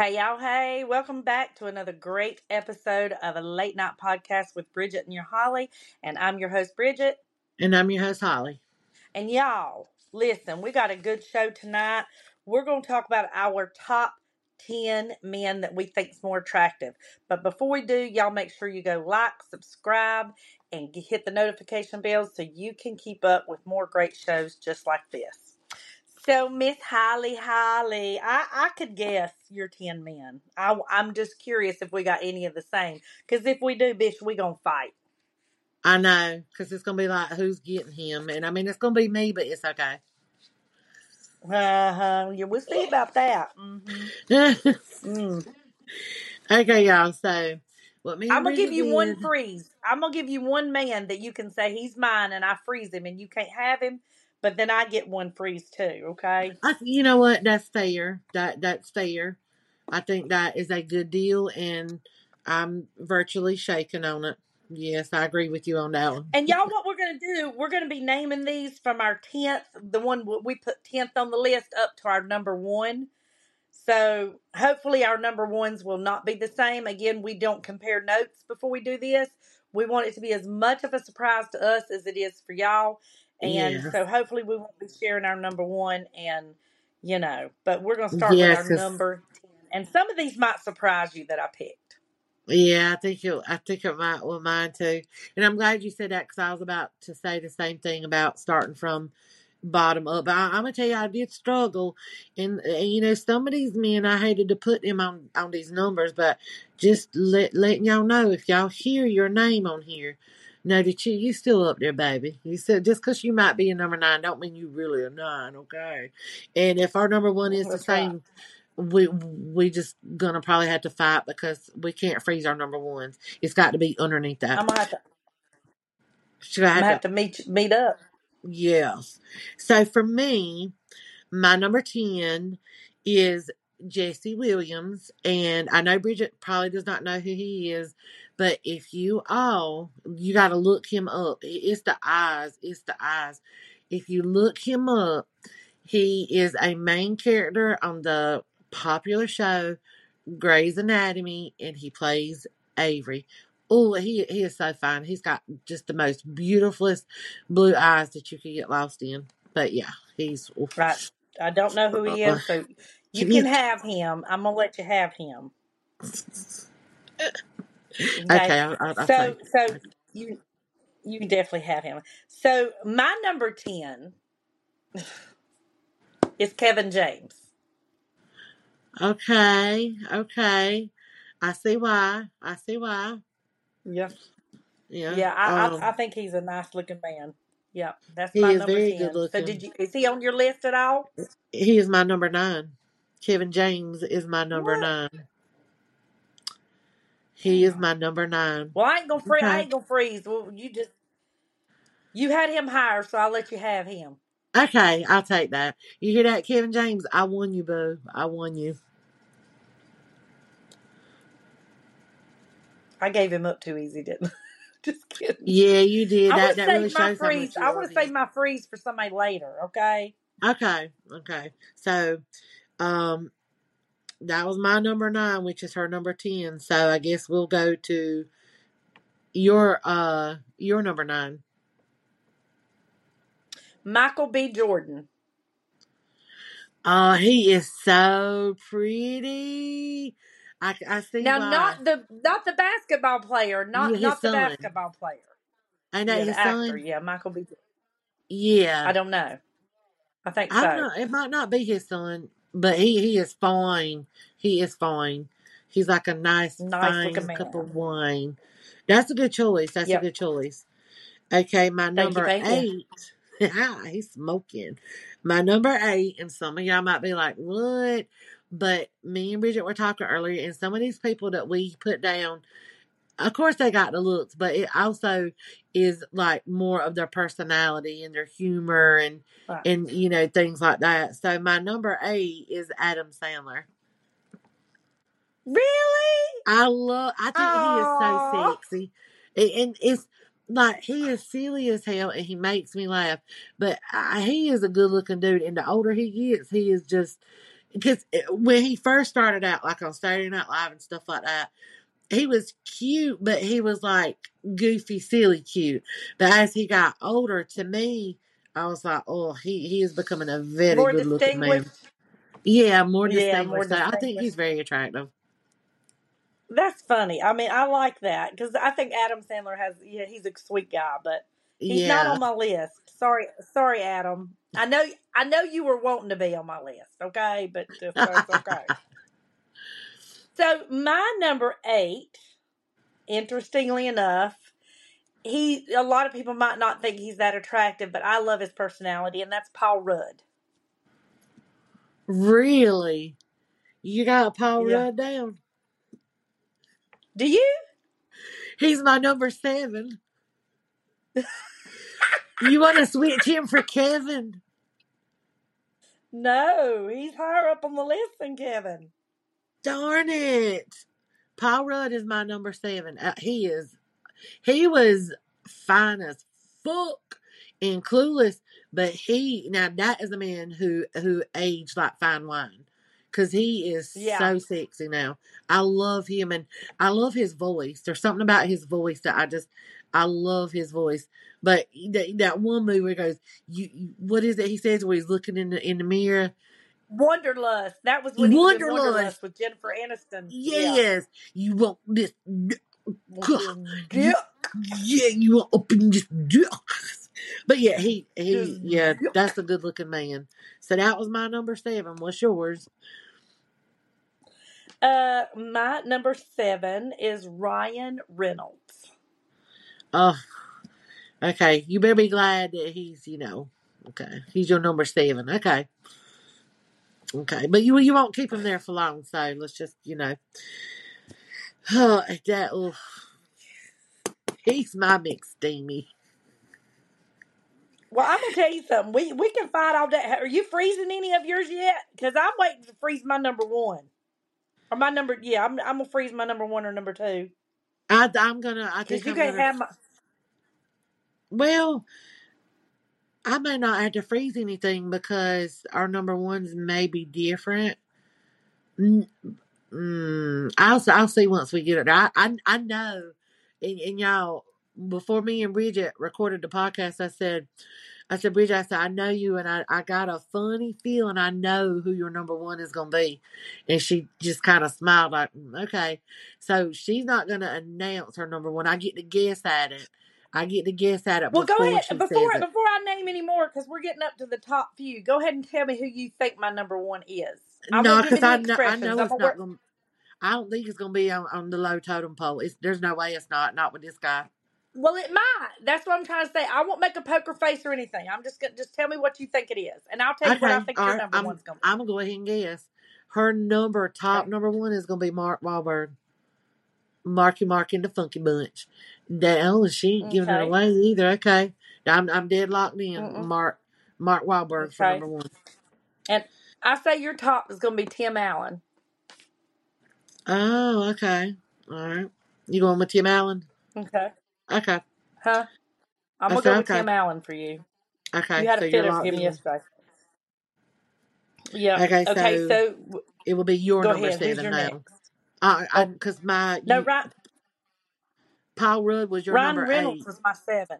Hey, y'all. Hey, welcome back to another great episode of a late night podcast with Bridget and your Holly. And I'm your host, Bridget. And I'm your host, Holly. And y'all, listen, we got a good show tonight. We're going to talk about our top 10 men that we think is more attractive. But before we do, y'all make sure you go like, subscribe, and hit the notification bell so you can keep up with more great shows just like this. So, Miss Holly, Holly, I, I could guess you're 10 men. I, I'm just curious if we got any of the same. Because if we do, bitch, we going to fight. I know, because it's going to be like, who's getting him? And I mean, it's going to be me, but it's okay. Uh huh. Yeah, we'll see about that. Mm-hmm. Mm. okay, y'all. So, what me and I'm gonna give Bridget you one did- freeze. I'm gonna give you one man that you can say he's mine, and I freeze him, and you can't have him. But then I get one freeze too. Okay. I, you know what? That's fair. That that's fair. I think that is a good deal, and I'm virtually shaking on it. Yes, I agree with you on that one. And y'all, what we're gonna do? We're gonna be naming these from our tenth, the one we put tenth on the list, up to our number one. So hopefully our number ones will not be the same. Again, we don't compare notes before we do this. We want it to be as much of a surprise to us as it is for y'all. And Yeah. so hopefully we won't be sharing our number one and you know, but we're gonna start Yes, with our number ten. And some of these might surprise you that I picked. Yeah, I think it. I think it might with mine too. And I'm glad you said that because I was about to say the same thing about starting from bottom up. But I, I'm gonna tell you, I did struggle, and, uh, you know, some of these men I hated to put them on on these numbers, but just let letting y'all know if y'all hear your name on here, know that you you still up there, baby. You said just because you might be a number nine, don't mean you really a nine, okay? And if our number one is the right. same we we just gonna probably have to fight because we can't freeze our number ones. It's got to be underneath that. I'm gonna have to Should I I'm have gonna to? have to meet meet up. Yes. So for me, my number ten is Jesse Williams, and I know Bridget probably does not know who he is, but if you all, you got to look him up. It's the eyes. It's the eyes. If you look him up, he is a main character on the popular show Grey's Anatomy, and he plays Avery. Oh, he he is so fine. He's got just the most beautifulest blue eyes that you could get lost in. But yeah, he's oof. Right. I don't know who he is, uh-uh. so you Can can have him. I'm gonna let you have him. Okay, I, I, I so think. so you you definitely have him. So my number ten is Kevin James. Okay, okay. I see why. I see why. Yeah. Yeah. Yeah, I, um, I I think he's a nice looking man. Yeah, that's He my is number very ten. good So looking. did you is he on your list at all? he is my number nine. Kevin James is my number What? nine. He is my number nine. Well, I ain't gonna freeze. I Okay. ain't gonna freeze. Well, you just you had him higher, so I'll let you have him. Okay, I'll take that. You hear that, Kevin James? I won you, boo. I won you. I gave him up too easy, didn't I? Just kidding. Yeah, you did. I That to that save really my shows how much freeze. you I want love to save him. my freeze for somebody later. Okay. Okay, okay. So, um, that was my number nine, which is her number ten. So I guess we'll go to your uh your number nine. Michael B. Jordan. Uh, he is so pretty. I I see Now, why. not the not the basketball player, Yeah, not his not the basketball player. I know Yeah, his actor. son. Yeah, Michael B. Jordan. Yeah, I don't know. I think I so. know. It might not be his son, but he he is fine. He is fine. He's like a nice, Nice fine cup of wine. That's a good choice. That's a good choice. Okay, my Thank you, number thank you. eight. He's smoking. My number eight, and some of y'all might be like, "What?" But me and Bridget were talking earlier, and some of these people that we put down, of course, they got the looks, but it also is like more of their personality and their humor and Right. and you know things like that. So my number eight is Adam Sandler. Really? I love. I think he is so sexy, A- and it's like he is silly as hell, and he makes me laugh. But I, he is a good looking dude, and the older he gets, he is just because eh, when he first started out, like on Saturday Night Live and stuff like that, he was cute, but he was like goofy, silly cute. But as he got older, to me, I was like, oh, he, he is becoming a very More good looking man. Yeah, more distinguished. Yeah, more distinguished. I think he's very attractive. That's funny. I mean, I like that because I think Adam Sandler has. Yeah, he's a sweet guy, but he's not on my list. Sorry, sorry, Adam. I know, I know you were wanting to be on my list. Okay, but that's okay. So my number eight, interestingly enough, he a lot of people might not think he's that attractive, but I love his personality, and that's Paul Rudd. really? You got Paul Yeah. Rudd down? Do you? He's my number seven. you want to switch him for Kevin? No, he's higher up on the list than Kevin. Darn it. Paul Rudd is my number seven. Uh, he is, he was fine as fuck and clueless, but he, now that is a man who, who aged like fine wine. Cause he is Yeah. so sexy now. I love him and I love his voice. There's something about his voice that I just, I love his voice. But that, that one movie where he goes, you, you, what is it he says where he's looking in the, in the mirror? Wanderlust. That was when he Wanderlust. Wanderlust with Jennifer Aniston. Yeah. Yes. You want this Yeah. yeah, you want open just but yeah, he he yeah, that's a good looking man. So that was my number seven. What's yours? Uh, my number seven is Ryan Reynolds. Oh, okay. You better be glad that he's you know okay. He's your number seven. Okay, okay. But you you won't keep them there for long. So let's just you know. Oh, oh, he's my big steamy. Well, I'm gonna tell you something. We we can fight all day. Are you freezing any of yours yet? Because I'm waiting to freeze my number one or my number. Yeah, I'm I'm gonna freeze my number one or number two. I I'm gonna I think you I'm can't gonna have my. well. I may not have to freeze anything because our number ones may be different. Mm, I'll I'll see once we get it. I I, I know, and, and y'all before me and Bridget recorded the podcast, I said, I said Bridget, I said I know you, and I I got a funny feeling I know who your number one is gonna be, and she just kind of smiled like "Mm, okay, so she's not gonna announce her number one. I get to guess at it. I get to guess at it Well, go ahead before before I name any more because we're getting up to the top few. Go ahead and tell me who you think my number one is. I No, because I know I know I'm it's not going. to I don't think it's going to be on, on the low totem pole. It's there's no way it's not. Not with this guy. Well, it might. That's what I'm trying to say. I won't make a poker face or anything. I'm just gonna just tell me what you think it is, and I'll tell you what I think your right. number I'm one's gonna I'm gonna go ahead and guess. Her number top Okay. number one is going to be Mark Wahlberg. Marky Mark and the Funky Bunch. Down, she ain't giving it Okay. away either. Okay, I'm I'm dead locked in. Mm-mm. Mark Mark Wahlberg for Okay. number one. And I say your top is gonna be Tim Allen. Oh, okay, all right. You going with Tim Allen? Okay. Okay, Huh? I'm I gonna said go with okay, Tim Allen for you. okay. You had So a you're fit of locked him in. yesterday. Yeah. Okay, Okay. so So it will be your go number ahead. Who's seven your now. next? I, I, Oh cause my no, you, Ryan, Paul Rudd was your Ryan number Reynolds eight. was my seven.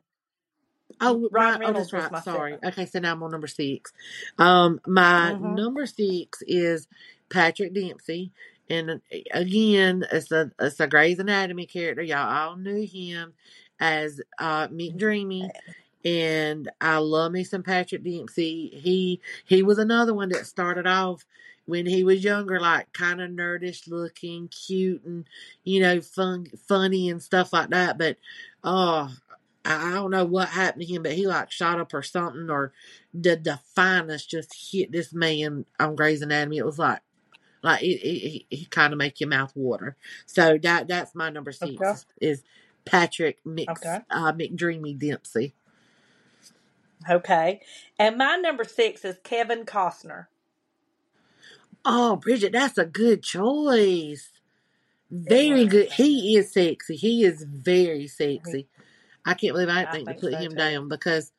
Oh, Ryan right. Oh, Reynolds that's was right. Sorry. seven. Okay, so now I'm on number six. Um, my Mm-hmm. number six is Patrick Dempsey, and uh, again, it's a it's a Grey's Anatomy character. Y'all all knew him as uh Dreamy, and I love me some Patrick Dempsey. He he was another one that started off when he was younger, like kind of nerdish looking, cute, and you know, fun, funny and stuff like that. But oh, I don't know what happened to him, but he like shot up or something, or the the finest just hit this man on Grey's Anatomy. It was like like it, it, it, it kind of make your mouth water. So that that's my number six Okay. is, is Patrick Mix Okay. uh, McDreamy Dempsey. Okay. And my number six is Kevin Costner. Oh, Bridget, that's a good choice. Very good. He is sexy. He is very sexy. I can't believe I didn't I think to put so him too. down because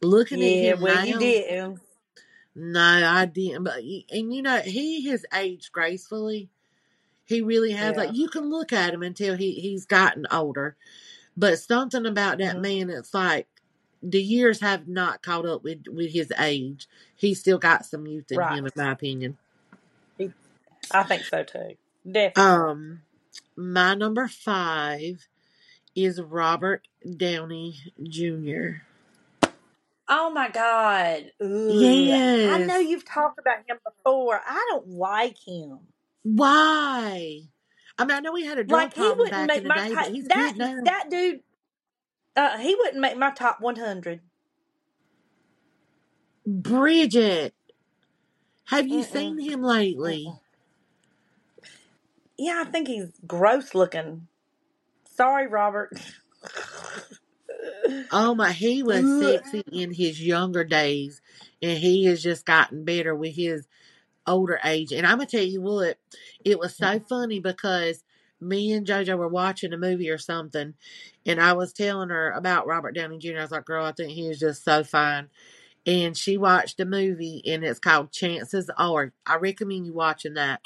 looking at him Well, you now, didn't. No, I didn't. But and you know he has aged gracefully. He really has. Yeah. Like you can look at him until he he's gotten older, but something about that Mhm. man, it's like the years have not caught up with with his age. He's still got some youth in Right. him, in my opinion. I think so too. Definitely. Um, my number five is Robert Downey Jr. oh my God. Ooh. I know you've talked about him before. I don't like him. Why? I mean, I know he had a drug Like he problem wouldn't back make in the my day, but he's That good now. that dude. Uh, he wouldn't make my top one hundred. Bridget, have you Mm-mm. seen him lately? Mm-mm. Yeah, I think he's gross looking. Sorry, Robert. Oh my, he was sexy in his younger days, and he has just gotten better with his older age. And I'm gonna tell you what, it was so mm-hmm. funny because me and JoJo were watching a movie or something, and I was telling her about Robert Downey Jr. I was like, "Girl, I think he is just so fine." And she watched a movie, and it's called Chances Are. I recommend you watching that.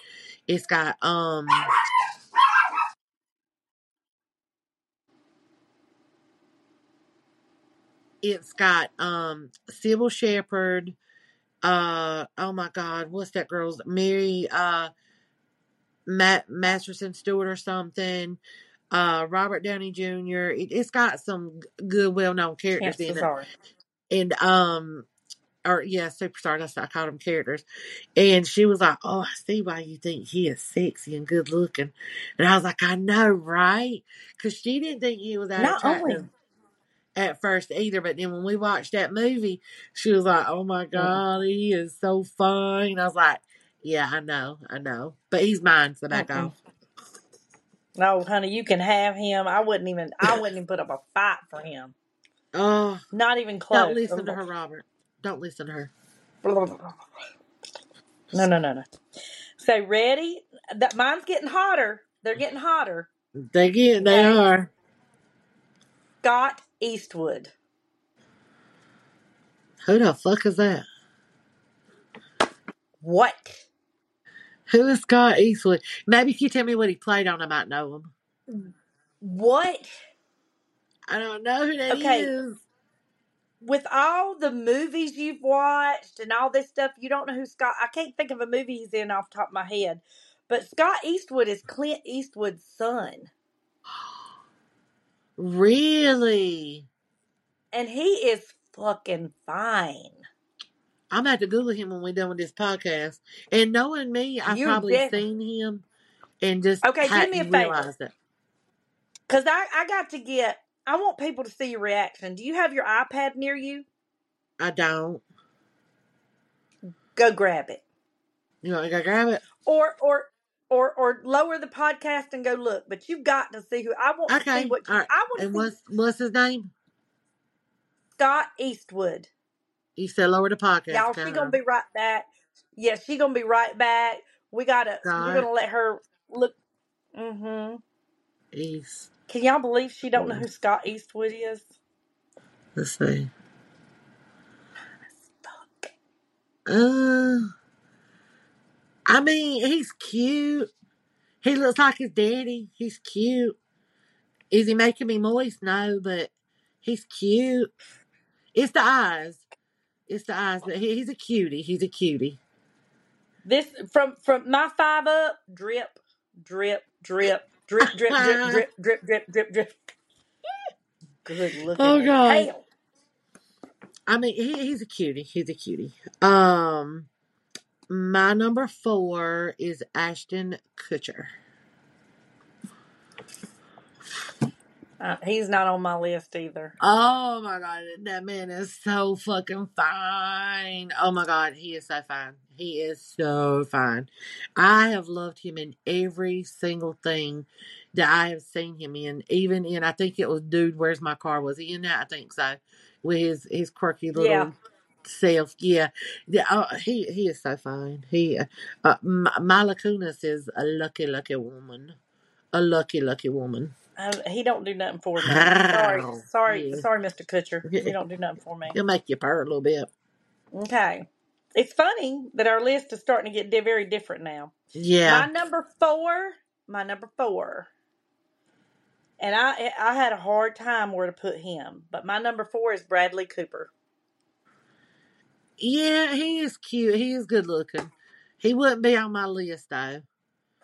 It's got um, it's got um, Cybill Shepherd. Uh, oh my God, what's that girl's Mary? Uh, Matt Masterson Stewart or something. Uh, Robert Downey Jr. It, it's got some good, well-known characters in it, and um, or yeah, superstar. That's what I called them characters. And she was like, "Oh, I see why you think he is sexy and good looking." And I was like, "I know, right?" Because she didn't think he was that Not attractive only. at first either. But then when we watched that movie, she was like, "Oh my god, he is so fine." I was like, "Yeah, I know, I know." But he's mine, so back Mm-mm. off. No, honey, you can have him. I wouldn't even. I wouldn't even put up a fight for him. Oh, Not even don't close. listen to her, Robert. Don't listen to her. No, no, no, no. So ready? That mine's getting hotter. They're getting hotter. They get, they Okay. are. Scott Eastwood. Who the fuck is that? What? Who is Scott Eastwood? Maybe if you tell me what he played on, I might know him. What? I don't know who that Okay. is. With all the movies you've watched and all this stuff, you don't know who Scott. I can't think of a movie he's in off the top of my head. But Scott Eastwood is Clint Eastwood's son, Really? and he is fucking fine. I'm about to Google him when we're done with this podcast. And knowing me, I've You probably seen him and just Okay, do me a favor. it. Cause I I got to get. I want people to see your reaction. Do you have your iPad near you? I don't. Go grab it, You want to go grab it? or or or or lower the podcast and go look. But you've got to see who. I want to see what you. Right. I want to And see what's what's his name? Scott Eastwood. You said lower the podcast. Y'all, she gonna be right back. Yeah, she gonna be right back. We gotta. We're gonna let her look. Mm-hmm. East. Can y'all believe she don't know who Scott Eastwood is? Let's see. Uh, I mean, he's cute. He looks like his daddy. He's cute. Is he making me moist? No, but he's cute. It's the eyes. It's the eyes. But he, he's a cutie. He's a cutie. This from from my five up. Drip, drip, drip, drip, drip, drip, drip, drip, drip, drip, drip. Good looking Oh God. hell. I mean, he, he's a cutie. He's a cutie. Um, my number four is Ashton Kutcher. Uh, he's not on my list either. Oh my god, that man is so fucking fine. Oh my god, he is so fine. He is so fine. I have loved him in every single thing that I have seen him in. Even in, I think it was Dude, Where's My Car? Was he in that? I think so. With his his quirky little Yeah. self. Yeah, yeah. Oh, he he is so fine. He uh, uh, M- Mila Kunis is a lucky lucky woman. A lucky lucky woman. He don't do nothing for me. Sorry, sorry, Yeah. sorry, Mr. Kutcher. He don't do nothing for me. He'll make you purr a little bit. Okay. it's funny that our list is starting to get di- very different now. Yeah. My number four, my number four, and I eh, I had a hard time where to put him, but my number four is Bradley Cooper. Yeah, he is cute. He is good looking. He wouldn't be on my list though.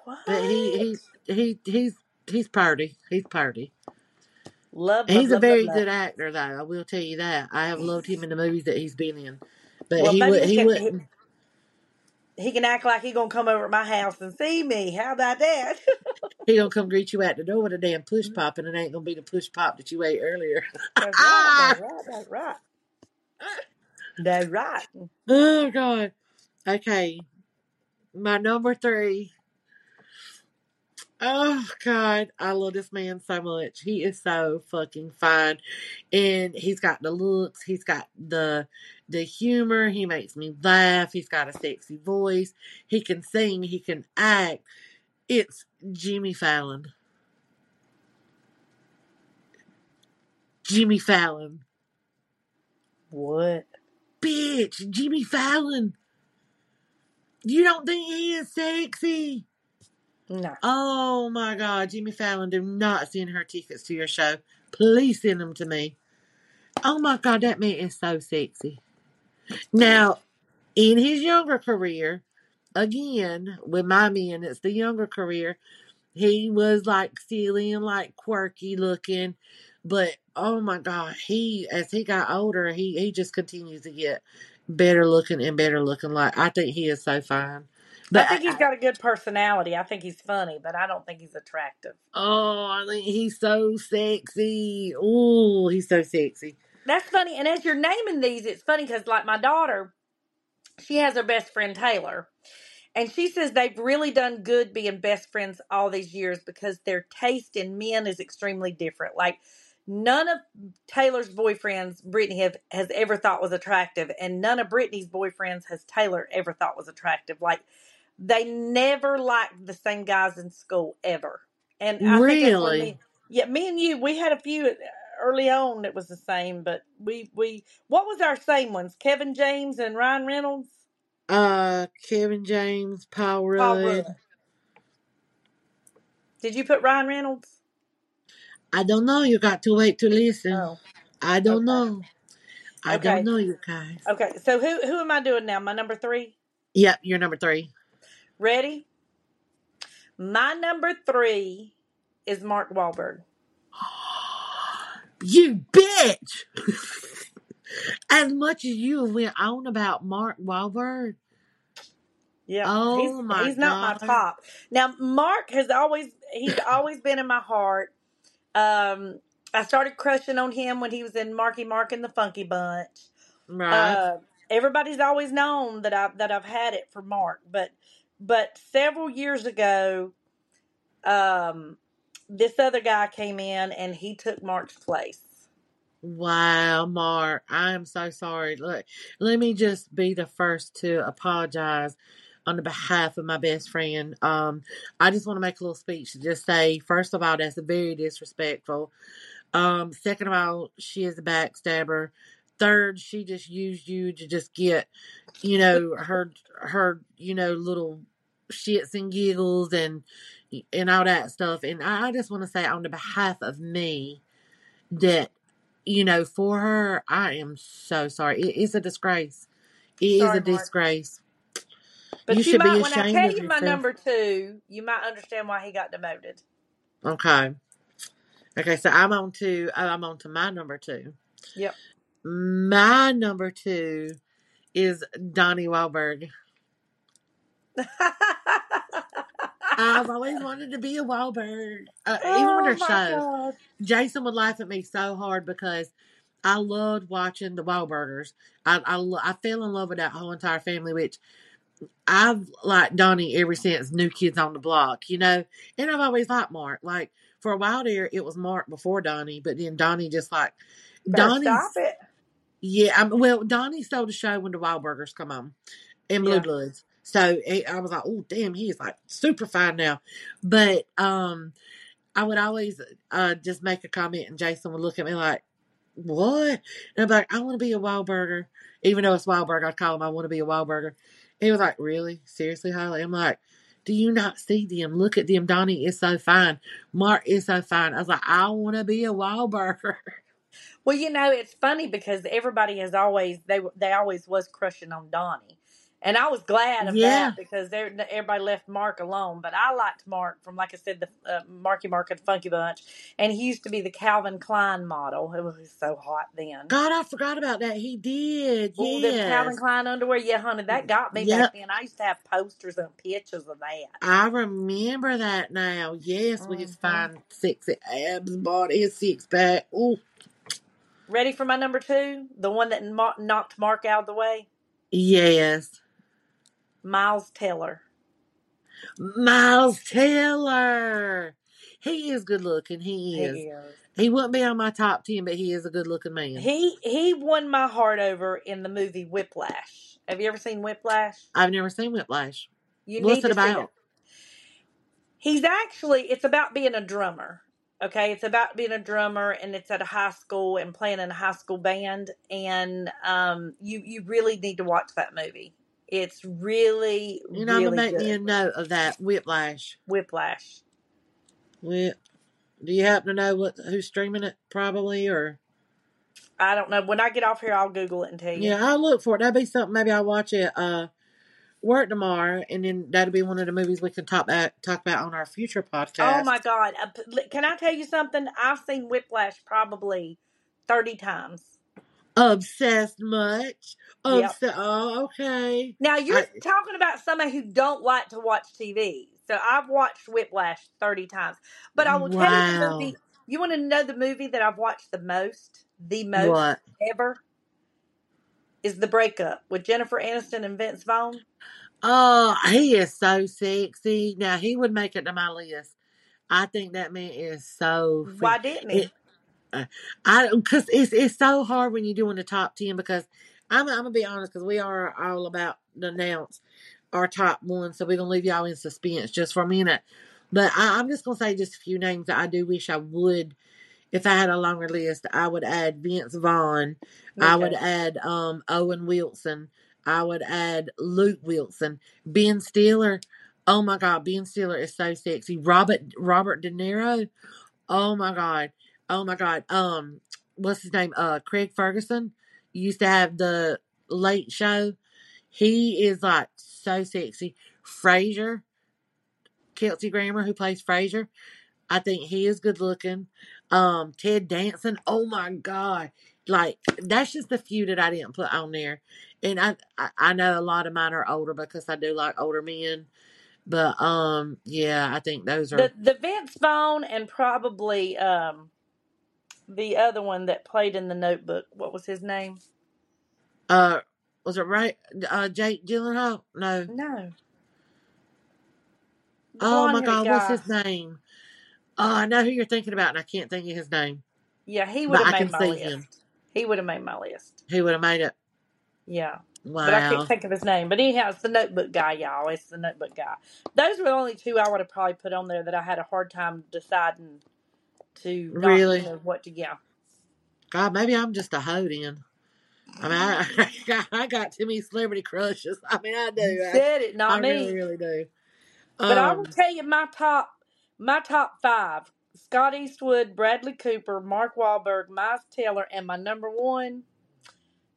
What? But he he he he's he's party. He's party. love, love, he's a love, love, very love. good actor though. I will tell you that. I have loved him in the movies that he's been in. But Well, he would he wouldn't he can act like he gonna come over at my house and see me. How about that? he gonna come greet you at the door with a damn push mm-hmm. pop and it ain't gonna be the push pop that you ate earlier. That's right. That's right. That's right. That's right. oh god. Okay. My number three. Oh God, I love this man so much. He is so fucking fine, and he's got the looks. He's got the the humor. He makes me laugh. He's got a sexy voice. He can sing. He can act. It's Jimmy Fallon. Jimmy Fallon, What? bitch. Jimmy Fallon. You don't think he is sexy? No. Oh my God, Jimmy Fallon, do not send her tickets to your show. Please send them to me. Oh my God, that man is so sexy. Now, in his younger career, again, with my men, it's the younger career, he was like silly and like quirky looking. But oh my God, he, as he got older, he, he just continues to get better looking and better looking. Like, I think he is so fine. I But think I, he's got a good personality. I think he's funny, but I don't think he's attractive. Oh, I think he's so sexy. Oh, he's so sexy. That's funny. And as you're naming these, it's funny because, like, my daughter, she has her best friend Taylor, and she says they've really done good being best friends all these years because their taste in men is extremely different. Like, none of Taylor's boyfriends Brittany have has ever thought was attractive, and none of Brittany's boyfriends has Taylor ever thought was attractive. Like, they never liked the same guys in school ever. And I think Really? me, yeah, me and you, we had a few early on that was the same, but we we what was our same ones? Kevin James and Ryan Reynolds, Uh, Kevin James, Paul Paul Rudd. Rudd. Did you put Ryan Reynolds? I don't know. You got to wait to listen. Oh, I don't okay, know. I don't know, you guys. okay. So who who am I doing now? My number three. Yep, you're number three. Ready? My number three is Mark Wahlberg. You bitch! as much as you went on about Mark Wahlberg, Yeah, he's oh my he's not my top. Now Mark has always he's always been in my heart. Um, I started crushing on him when he was in Marky Mark and the Funky Bunch. Right. Uh, everybody's always known that I that I've had it for Mark, but but several years ago, um, this other guy came in and he took Mark's place. Wow, Mark, I am so sorry. Look, let me just be the first to apologize on the behalf of my best friend. Um, I just want to make a little speech to just say, first of all, that's very disrespectful. Um, second of all, she is a backstabber. Third, she just used you to just get, you know, her her, you know, little shits and giggles and and all that stuff. And I I just want to say on the behalf of me that you know, for her, I am so sorry. It is a disgrace. It is Sorry, a Mark. disgrace. But You you should be might, when I tell you my number two, you might understand why he got demoted. Okay. Okay, so I'm on to oh, I'm on to my number two. Yep. My number two is Donnie Wahlberg. I've always wanted to be a Wahlberg. Uh, even with oh her show, god. Jason would laugh at me so hard because I loved watching the Wahlburgers. I I, I fell in love with that whole entire family, which I've liked Donnie ever since New Kids on the Block, you know, and I've always liked Mark. Like for a while there, it was Mark before Donnie, but then Donnie just like Donnie. stop it. Yeah, I'm, well, Donnie stole the show when the Wahlburgers come on, and Blue Yeah. Bloods. So eh, I was like, oh damn, he is like super fine now. But um, I would always uh just make a comment, and Jason would look at me like, what? And I'm like, I want to be a Wahlburger. Even though it's Wahlburger, I call him, I want to be a Wahlburger. He was like, really? Seriously, Holly? I'm like, do you not see them? Look at them. Donnie is so fine. Mark is so fine. I was like, I want to be a Wahlburger. Well, you know, it's funny because everybody has always they they always was crushing on Donnie, and I was glad of Yeah. that because everybody left Mark alone. But I liked Mark from, like I said, the uh, Marky Mark and Funky Bunch, and he used to be the Calvin Klein model. It was so hot then. God, I forgot about that. He did. Oh, them Calvin Klein underwear, yeah, honey, that got me Yep. back then. I used to have posters and pictures of that. I remember that now. Yes, with his Mhm. fine, sexy abs, body, his six pack. Ooh, Ready for my number two? The one that knocked Mark out of the way? yes. Miles Teller. Miles Teller. He is good looking. He He is. is. He wouldn't be on my top ten, but he is a good looking man. He he won my heart over in the movie Whiplash. Have you ever seen Whiplash? I've never seen Whiplash. You What's need it about? He's actually it's about being a drummer. Okay, it's about being a drummer and it's at a high school and playing in a high school band and um you you really need to watch that movie. It's really You know, I'm really gonna make good. me a note of that Whiplash. Whiplash. Whip. Do you happen to know what who's streaming it? Probably, or I don't know. When I get off here I'll Google it and tell you. yeah, I'll look for it. That'd be something. Maybe I'll watch it. Uh, work tomorrow, and then that'll be one of the movies we can talk about talk about on our future podcast. Oh my god. Uh, Can I tell you something? I've seen Whiplash probably 30 times. Obsessed much. Yep. Obsessed. Oh, okay. Now you're I- talking about somebody who don't like to watch TV. So I've watched Whiplash thirty times. But I will tell you the movie. You want to know the movie that I've watched the most, the most What? ever, is The Breakup with Jennifer Aniston and Vince Vaughn. Oh, he is so sexy. Now he would make it to my list. I think that man is so. Why didn't he? It, I because it's it's so hard when you're doing the top ten because I'm I'm gonna be honest because we are all about to announce our top one, so we're gonna leave y'all in suspense just for a minute. But I, I'm just gonna say just a few names that I do wish I would. If I had a longer list, I would add Vince Vaughn. Me I would add um Owen Wilson. I would add Luke Wilson. Ben Stiller. Oh my God, Ben Stiller is so sexy. Robert Robert De Niro. Oh my God. Oh my God. Um, what's his name? Uh, Craig Ferguson. Used to have the Late Show. He is like so sexy. Frasier. Kelsey Grammer, who plays Frasier. I think he is good looking. Um, Ted Danson. Oh my God. Like that's just the few that I didn't put on there. And I, I I know a lot of mine are older because I do like older men. But um yeah, I think those are The the Vince Vaughn and probably um the other one that played in the Notebook. What was his name? uh was it right uh Jake Gyllenhaal? No. No. Oh my god, guy. what's his name? Oh, I know who you're thinking about and I can't think of his name. Yeah, he would have made my list. him. He would have made my list. He would have made it. Yeah. Wow. But I can't think of his name. But anyhow, it's the notebook guy, y'all. It's the notebook guy. Those were the only two I would have probably put on there that I had a hard time deciding to Really? know, what to yeah. God, maybe I'm just a hoe then. I mean, I, I got too many celebrity crushes. I mean, I do. You I, said it, not I me. really, really do. But I will Um, tell you my top my top five. Scott Eastwood, Bradley Cooper, Mark Wahlberg, Miles Teller, and my number one.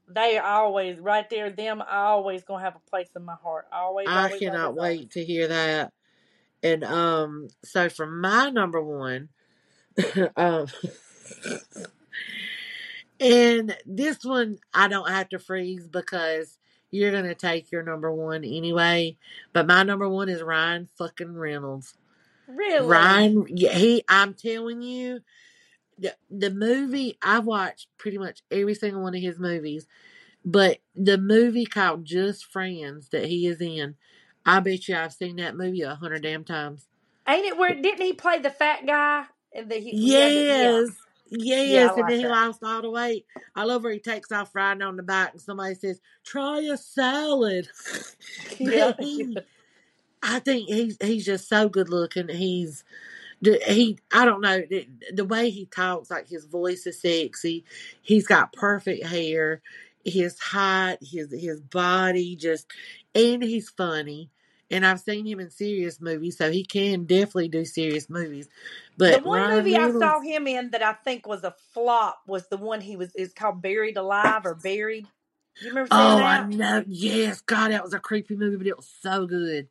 They are always right there. Them I always gonna have a place in my heart. Always, I always, cannot always, wait to hear that. And um, so for my number one, um, and this one I don't have to freeze because you're gonna take your number one anyway. But my number one is Ryan fucking Reynolds. Really? Ryan, yeah, he. I'm telling you, the the movie I've watched pretty much every single one of his movies, but the movie called Just Friends that he is in, I bet you I've seen that movie a hundred damn times. Ain't it where didn't he play the fat guy? And the he, Yes. Yeah, Yes, I and then he that. lost all the weight. I love where he takes off riding on the bike and somebody says, Try a salad. yeah. He, I think he's he's just so good looking. He's he I don't know the, the way he talks like his voice is sexy. He's got perfect hair. His height, his his body, just and he's funny. And I've seen him in serious movies, so he can definitely do serious movies. But the one Ryan movie I saw him in that I think was a flop was the one he was is called Buried Alive or Buried. You remember oh, I know, yes, God, that was a creepy movie, but it was so good.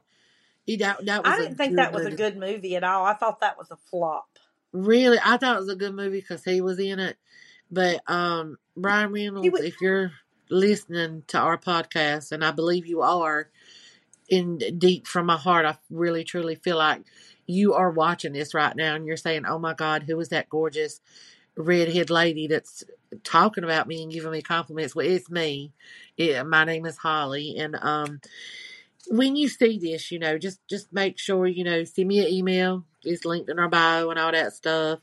He, that that I was didn't think that was a good movie at all. I thought that was a flop. Really, I thought it was a good movie because he was in it. But um, Brian Reynolds, would if you're listening to our podcast, and I believe you are, in deep from my heart, I really truly feel like you are watching this right now, and you're saying, "Oh my God, who is that gorgeous redhead lady that's talking about me and giving me compliments?" Well, it's me. It, my name is Holly, and um, when you see this, you know, just just make sure you know, send me an email. It's linked in our bio and all that stuff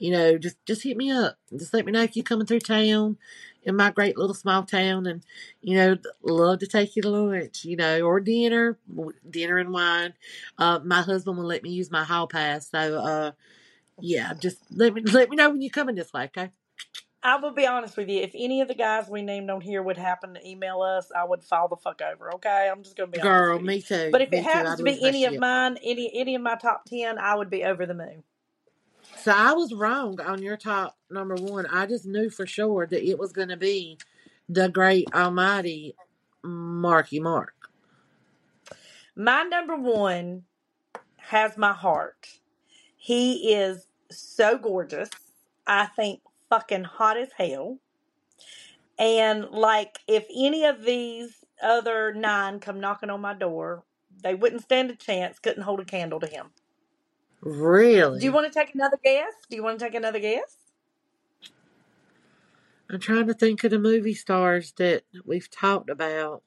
you know, just just hit me up. Just let me know if you're coming through town in my great little small town, and you know, love to take you to lunch, you know, or dinner, dinner and wine. Uh, my husband will let me use my hall pass, so uh, yeah, just let me let me know when you're coming this way, okay? I will be honest with you. If any of the guys we named on here would happen to email us, I would fall the fuck over. Okay, I'm just gonna be honest Girl, me too, But if it me too. happens I'd to be any of mine, any any of my top ten, I would be over the moon. So I was wrong on your top number one. I just knew for sure that it was going to be the great almighty Marky Mark. My number one has my heart. He is so gorgeous. I think fucking hot as hell. And like, if any of these other nine come knocking on my door, they wouldn't stand a chance. Couldn't hold a candle to him. Do you Really? want to take another guess? Do you want to take another guess? I'm trying to think of the movie stars that we've talked about.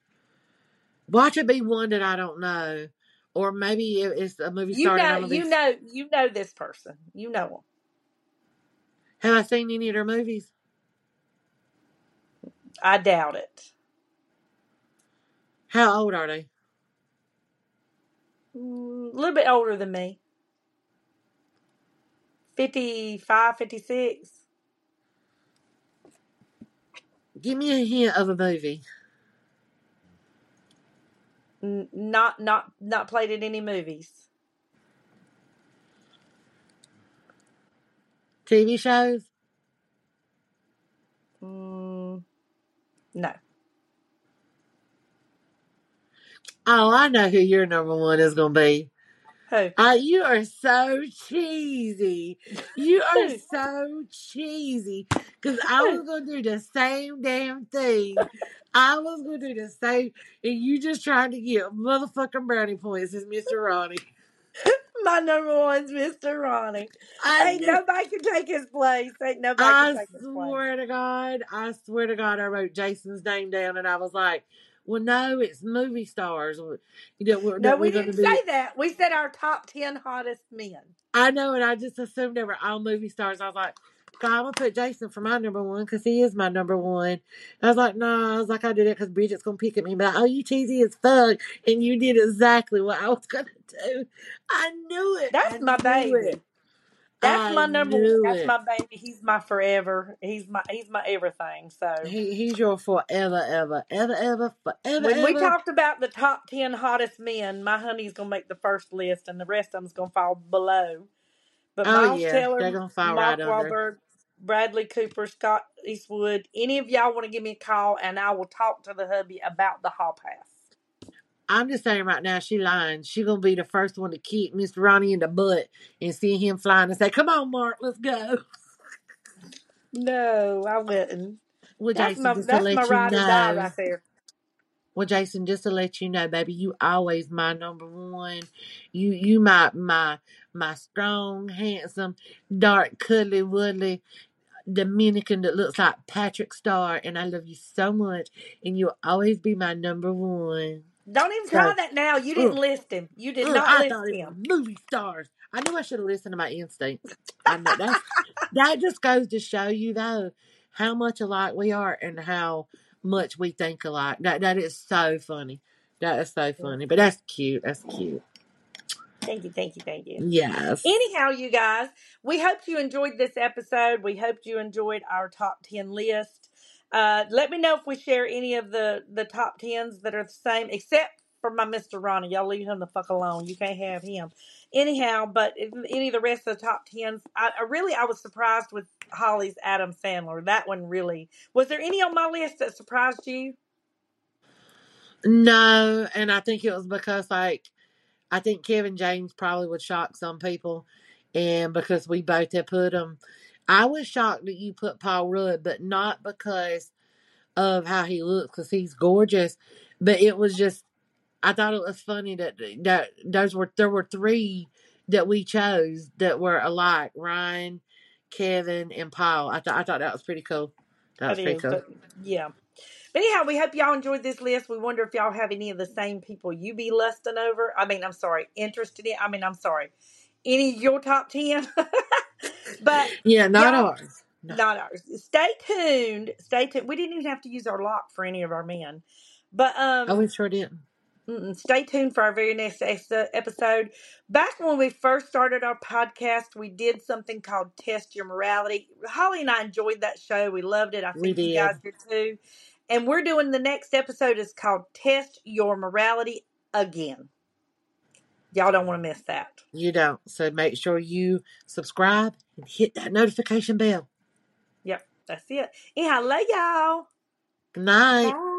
Watch it be one that I don't know, or maybe it- it's a movie You star that know, I'm you know, you know this person. You know him. Have I seen any of their movies? I doubt it. How old are they? Mm, A little bit older than me. 55, 56. Give me a hint of a movie. N- Not, not, not played in any movies. TV shows? Mm, no. Oh, I know who your number one is gonna be. Who? Uh, you are so cheesy. You are so cheesy. Cause I was gonna do the same damn thing. I was gonna do the same, and you just trying to get motherfucking brownie points as Mr. Ronnie. My number one's Mr. Ronnie. I Ain't nobody can take his place. Ain't nobody I can take his place. swear to God, I swear to God, I wrote Jason's name down, and I was like, "Well, no, it's movie stars. You know, we're, No, we didn't be." say that. We said our top 10 hottest men. I know, and I just assumed they were all movie stars. I was like, God, I'm gonna put Jason for my number one because he is my number one. I was like, no, I was like, I did it because Bridget's gonna pick at me, but oh, you cheesy as fuck, and you did exactly what I was gonna do. I knew it. That's I my baby. it. That's I my number one. That's it. my baby. He's my forever. He's my he's my everything. So He, he's your forever, ever, ever, ever, forever, when we talked about the top ten hottest men, my honey's gonna make the first list, and the rest of them's gonna fall below. But Oh Miles yeah, Teller, they're gonna fall Mark right under. Wahlberg, Bradley Cooper, Scott Eastwood, any of y'all want to give me a call, and I will talk to the hubby about the hall pass. I'm just saying right now, she lying. She gonna be the first one to kick Mr. Ronnie in the butt and see him flying and say, "Come on, Mark, let's go." No, I wouldn't. Well, That's Jason, my just to that's my let you know. right there. Well, Jason, just to let you know, baby, you always my number one. You you my my my strong, handsome, dark, cuddly, woodly Dominican that looks like Patrick Star, and I love you so much, and you'll always be my number one. Don't even try So, that now. You mm, didn't ugh, list him. You did ugh, not I list thought it was him. movie stars. I knew I should have listened to my instincts. I know that's that just goes to show you though how much alike we are and how much we think alike. That that is so funny. That is so funny. But that's cute. That's cute. Thank you, thank you, thank you. Yes. Anyhow, you guys, we hope you enjoyed this episode. We hope you enjoyed our top 10 list. Uh, let me know if we share any of the, the top 10s that are the same, except for my Mr. Ronnie. Y'all leave him the fuck alone. You can't have him. Anyhow, but if any of the rest of the top 10s, I, I really, I was surprised with Holly's Adam Sandler. That one really. Was there any on my list that surprised you? No, and I think it was because like I think Kevin James probably would shock some people, and because we both had put him, I was shocked that you put Paul Rudd, but not because of how he looks, because he's gorgeous, but it was just I thought it was funny that that those were there were three that we chose that were alike: Ryan, Kevin, and Paul. I thought I thought that was pretty cool. That was It pretty is, cool. but yeah. But anyhow, we hope y'all enjoyed this list. We wonder if y'all have any of the same people you be lusting over. I mean, I'm sorry, interested in. I mean, I'm sorry, any of your top ten. but Yeah, not ours. No. not ours. Stay tuned. Stay tuned. We didn't even have to use our lock for any of our men. But um, Oh, we sure didn't. Mm-mm. Stay tuned for our very next episode. Back when we first started our podcast, we did something called Test Your Morality. Holly and I enjoyed that show. We loved it. I think you guys did. did too. And we're doing the next episode is called Test Your Morality Again. Y'all don't want to miss that. You don't. So make sure you subscribe and hit that notification bell. Yep, that's it. Anyhow, love y'all. Good night. Bye.